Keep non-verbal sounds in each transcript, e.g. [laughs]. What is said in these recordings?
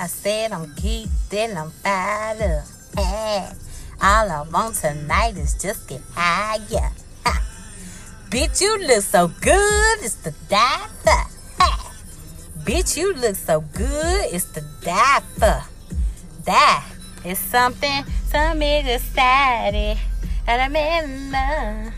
I said I'm geeked and I'm fired up. All I want tonight is just get higher. Ha. Bitch, you look so good, it's the die. Bitch, you look so good, it's the die. That is something some niggas decided that I'm in love.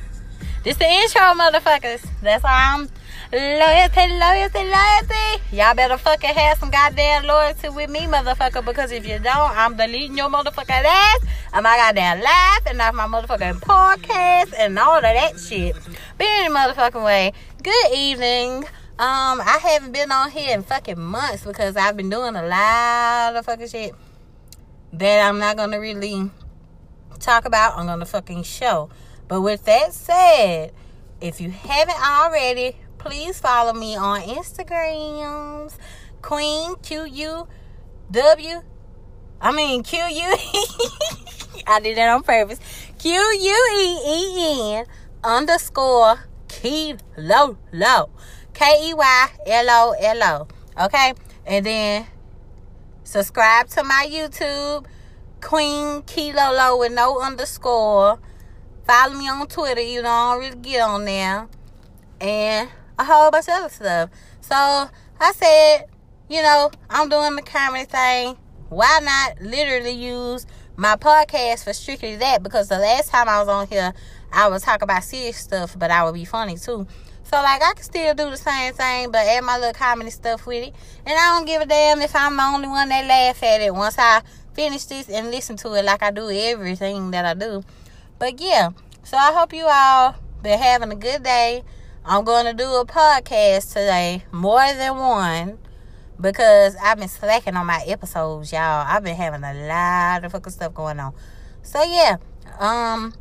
This the intro, motherfuckers. That's all I'm Loyalty, loyalty, loyalty. Y'all better fucking have some goddamn loyalty with me, motherfucker. Because if you don't, I'm deleting your motherfucking ass and my goddamn life and off my motherfucking podcast and all of that shit. But any motherfucking way, good evening. Um, I haven't been on here in fucking months because I've been doing a lot of fucking shit that I'm not gonna really talk about on the fucking show. But with that said, if you haven't already, please follow me on Instagrams. Queen Q U W. I mean Q U. [laughs] I did that on purpose. Q U E E N underscore key low low. K E Y L O L O. Okay, and then subscribe to my YouTube, Queen Kilo Low with no underscore. Follow me on Twitter. You know I don't really get on there, and a whole bunch of other stuff. So I said, you know, I'm doing the comedy thing. Why not literally use my podcast for strictly that? Because the last time I was on here, I would talk about serious stuff, but I would be funny too. So like I can still do the same thing, but add my little comedy stuff with it. And I don't give a damn if I'm the only one that laugh at it once I finish this and listen to it like I do everything that I do. But yeah, so I hope you all been having a good day. I'm going to do a podcast today, more than one, because I've been slacking on my episodes, y'all. I've been having a lot of fucking stuff going on. So yeah, um,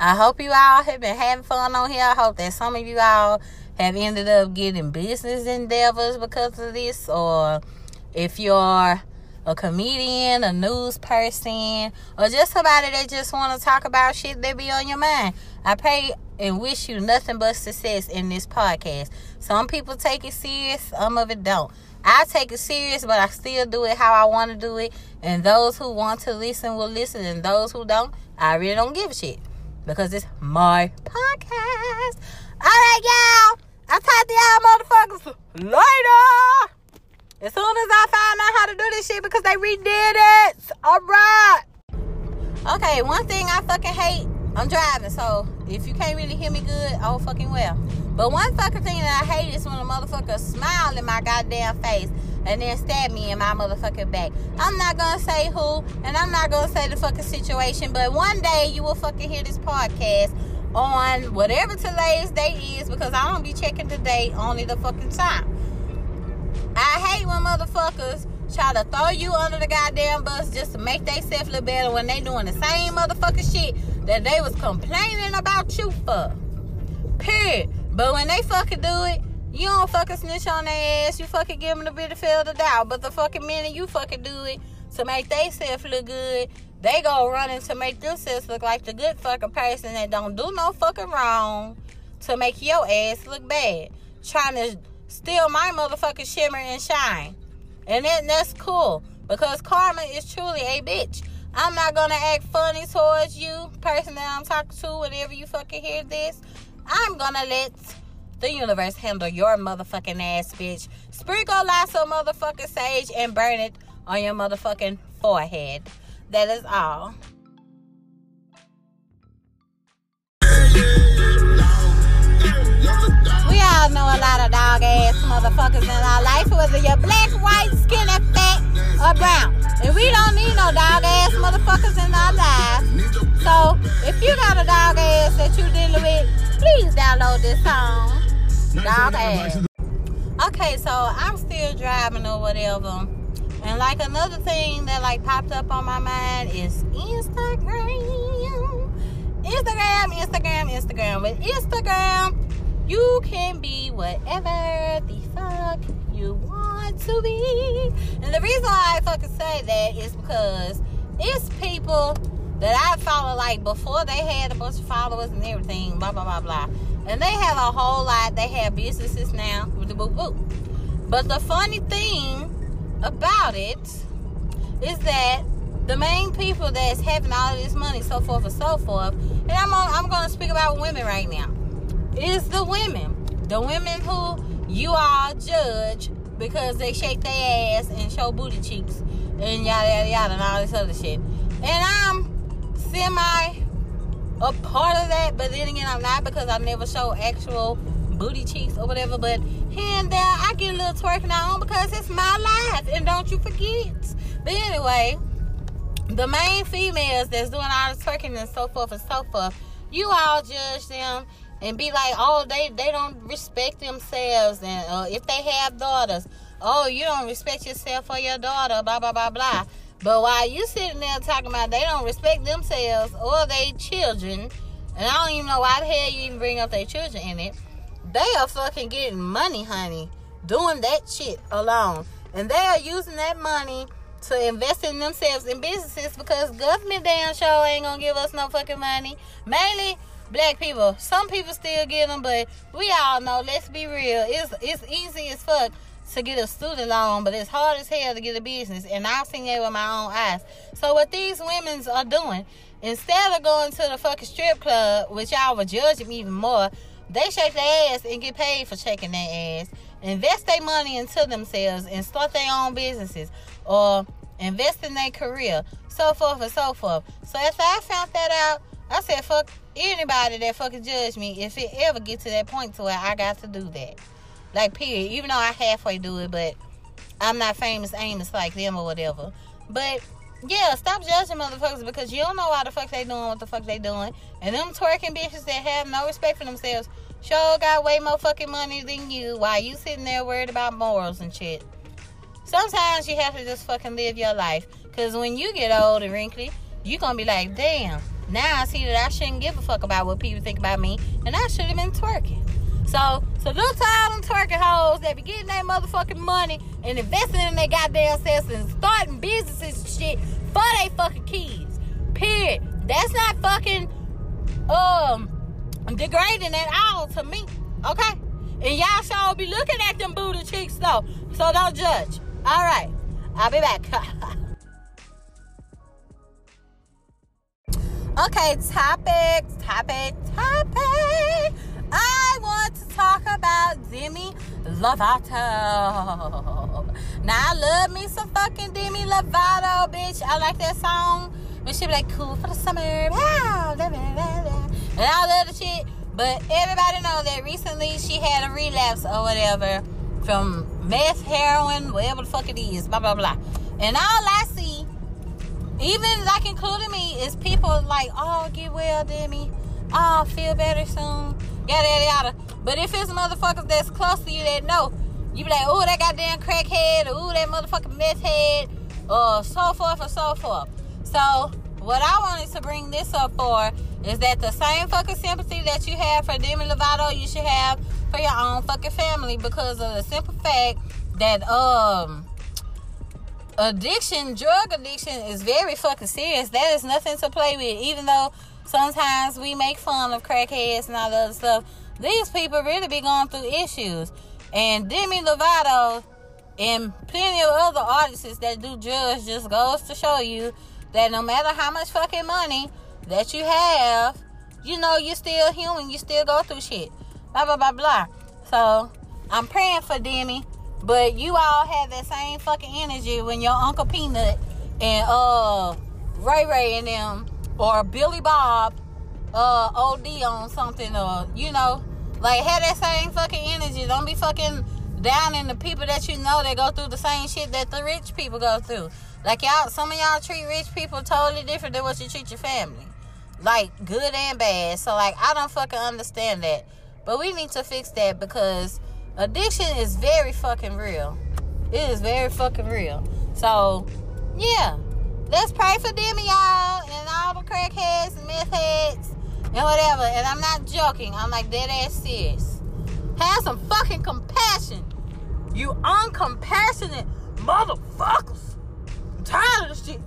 I hope you all have been having fun on here. I hope that some of you all have ended up getting business endeavors because of this, or if you're a comedian, a news person, or just somebody that just want to talk about shit that be on your mind. I pray and wish you nothing but success in this podcast. Some people take it serious, some of it don't. I take it serious, but I still do it how I want to do it. And those who want to listen will listen, and those who don't, I really don't give a shit because it's my podcast. All right, y'all. I'll talk to y'all motherfuckers later. As soon as I find out how to do this shit because they redid it. All right. Okay, one thing I fucking hate I'm driving, so if you can't really hear me good, oh fucking well. But one fucking thing that I hate is when a motherfucker smile in my goddamn face and then stab me in my motherfucking back. I'm not gonna say who, and I'm not gonna say the fucking situation, but one day you will fucking hear this podcast on whatever today's day is because I don't be checking the date, only the fucking time. I hate when motherfuckers try to throw you under the goddamn bus just to make themselves look better when they doing the same motherfucking shit that they was complaining about you for. Period. But when they fucking do it, you don't fucking snitch on their ass. You fucking give them the benefit of the doubt. But the fucking minute you fucking do it to make themselves look good, they go running to make themselves look like the good fucking person that don't do no fucking wrong to make your ass look bad. Trying to steal my motherfucking shimmer and shine. And then that's cool because karma is truly a bitch. I'm not gonna act funny towards you, person that I'm talking to, whenever you fucking hear this. I'm gonna let the universe handle your motherfucking ass, bitch. Sprinkle lots of motherfucking sage and burn it on your motherfucking forehead. That is all. We all know a lot of dog ass motherfuckers in our life, whether you're black, white, skinny, fat, or brown. And we don't need no dog ass motherfuckers in our lives. So if you got a dog ass that you dealing with, please download this song. Dog ass. Okay, so I'm still driving or whatever. And like another thing that like popped up on my mind is Instagram. Instagram, Instagram, Instagram. With Instagram, you can be whatever the fuck you want to be. And the reason why I fucking say that is because it's people that I follow like before they had a bunch of followers and everything, blah blah blah blah. And they have a whole lot. They have businesses now. Boo, boo. But the funny thing about it is that the main people that's having all of this money, so forth and so forth, and I'm I'm going to speak about women right now, is the women. The women who you all judge because they shake their ass and show booty cheeks and yada yada yada and all this other shit. And I'm semi a part of that, but then again, I'm not because I never show actual booty cheeks or whatever. But here and there, I get a little twerking on because it's my life, and don't you forget. But anyway, the main females that's doing all the twerking and so forth and so forth, you all judge them and be like, oh, they they don't respect themselves, and uh, if they have daughters, oh, you don't respect yourself for your daughter, blah blah blah blah. But while you sitting there talking about they don't respect themselves or their children, and I don't even know why the hell you even bring up their children in it, they are fucking getting money, honey, doing that shit alone, and they are using that money to invest in themselves in businesses because government damn show ain't gonna give us no fucking money. Mainly black people. Some people still get them, but we all know. Let's be real. It's it's easy as fuck to get a student loan, but it's hard as hell to get a business. And I've seen that with my own eyes. So what these women's are doing, instead of going to the fucking strip club, which y'all would judge them even more, they shake their ass and get paid for shaking their ass. Invest their money into themselves and start their own businesses or invest in their career, so forth and so forth. So after I found that out, I said, fuck anybody that fucking judge me if it ever get to that point to where I got to do that. Like, period. Even though I halfway do it, but I'm not famous, Amos like them or whatever. But yeah, stop judging motherfuckers because you don't know why the fuck they doing what the fuck they doing. And them twerking bitches that have no respect for themselves sure got way more fucking money than you while you sitting there worried about morals and shit. Sometimes you have to just fucking live your life. Cause when you get old and wrinkly, you gonna be like, damn, now I see that I shouldn't give a fuck about what people think about me, and I should have been twerking. So, so look to all them twerking hoes that be getting their motherfucking money and investing in their goddamn selves and starting businesses and shit for their fucking kids. Period. That's not fucking um degrading at all to me. Okay? And y'all sure be looking at them booty cheeks though. So don't judge. All right. I'll be back. [laughs] okay, topic, topic, topic. I want to talk about Demi Lovato. Now I love me some fucking Demi Lovato, bitch. I like that song. When she be like, cool for the summer. And all that other shit. But everybody know that recently she had a relapse or whatever from meth, heroin, whatever the fuck it is, blah blah blah. And all I see, even like including me, is people like, oh, get well, Demi. Oh, feel better soon yada yada yada. But if it's motherfuckers that's close to you that know, you be like, oh, that goddamn crackhead, or oh, that motherfucking meth head, or so forth and so forth. So, what I wanted to bring this up for is that the same fucking sympathy that you have for Demi Lovato, you should have for your own fucking family because of the simple fact that um addiction, drug addiction is very fucking serious. That is nothing to play with. Even though sometimes we make fun of crackheads and all the other stuff. These people really be going through issues. And Demi Lovato and plenty of other artists that do drugs just goes to show you that no matter how much fucking money that you have, you know, you're still human. You still go through shit. Blah, blah, blah, blah. So, I'm praying for Demi. But you all have that same fucking energy when your Uncle Peanut and uh Ray Ray and them or Billy Bob uh OD on something or you know like have that same fucking energy. Don't be fucking down in the people that you know that go through the same shit that the rich people go through. Like y'all some of y'all treat rich people totally different than what you treat your family. Like good and bad. So like I don't fucking understand that. But we need to fix that because addiction is very fucking real. It is very fucking real. So yeah. Let's pray for them, y'all, and all the crackheads and meth heads and whatever. And I'm not joking. I'm like dead ass serious. Have some fucking compassion. You uncompassionate motherfuckers. I'm tired of this shit.